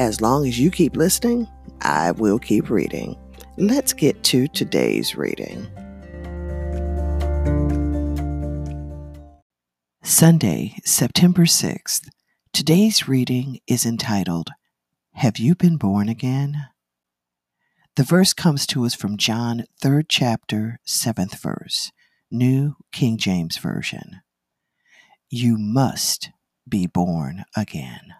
as long as you keep listening, I will keep reading. Let's get to today's reading. Sunday, September 6th. Today's reading is entitled, Have You Been Born Again? The verse comes to us from John, 3rd chapter, 7th verse, New King James Version. You must be born again.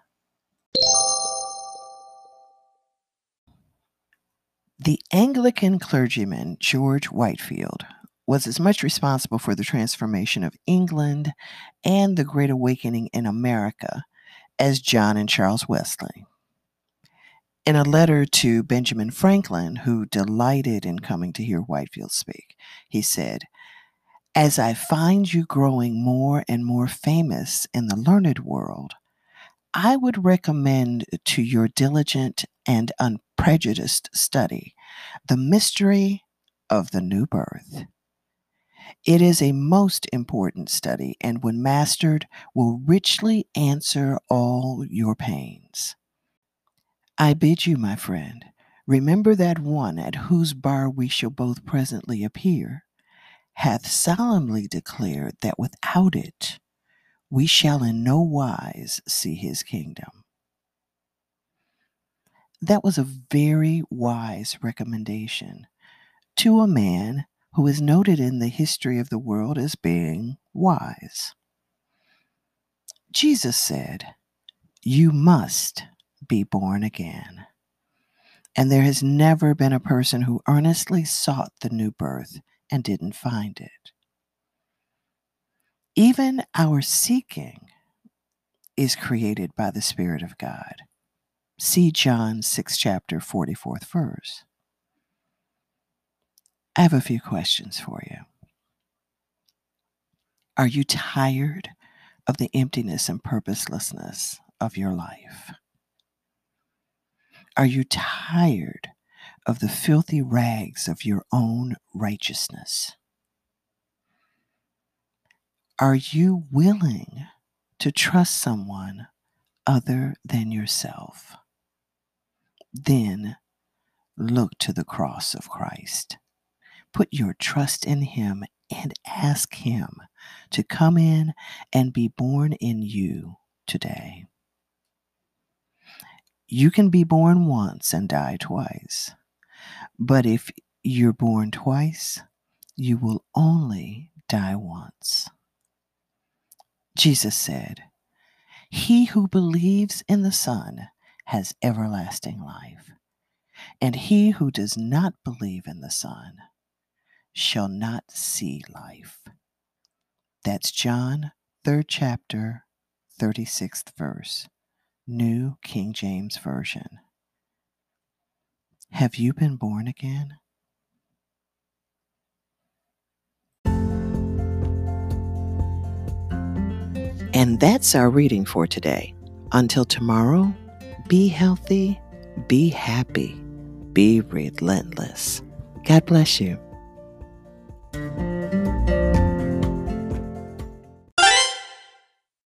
The Anglican clergyman George Whitefield was as much responsible for the transformation of England and the Great Awakening in America as John and Charles Wesley. In a letter to Benjamin Franklin, who delighted in coming to hear Whitefield speak, he said, As I find you growing more and more famous in the learned world, I would recommend to your diligent and unprejudiced study the mystery of the new birth. It is a most important study, and when mastered, will richly answer all your pains. I bid you, my friend, remember that one at whose bar we shall both presently appear hath solemnly declared that without it we shall in no wise see his kingdom. That was a very wise recommendation to a man who is noted in the history of the world as being wise. Jesus said, You must be born again. And there has never been a person who earnestly sought the new birth and didn't find it. Even our seeking is created by the Spirit of God. See John 6 chapter 44th verse. I have a few questions for you. Are you tired of the emptiness and purposelessness of your life? Are you tired of the filthy rags of your own righteousness? Are you willing to trust someone other than yourself? Then look to the cross of Christ. Put your trust in Him and ask Him to come in and be born in you today. You can be born once and die twice. But if you're born twice, you will only die once. Jesus said, He who believes in the Son has everlasting life, and he who does not believe in the Son shall not see life. That's John, 3rd chapter, 36th verse, New King James Version. Have you been born again? And that's our reading for today. Until tomorrow, be healthy, be happy, be relentless. God bless you.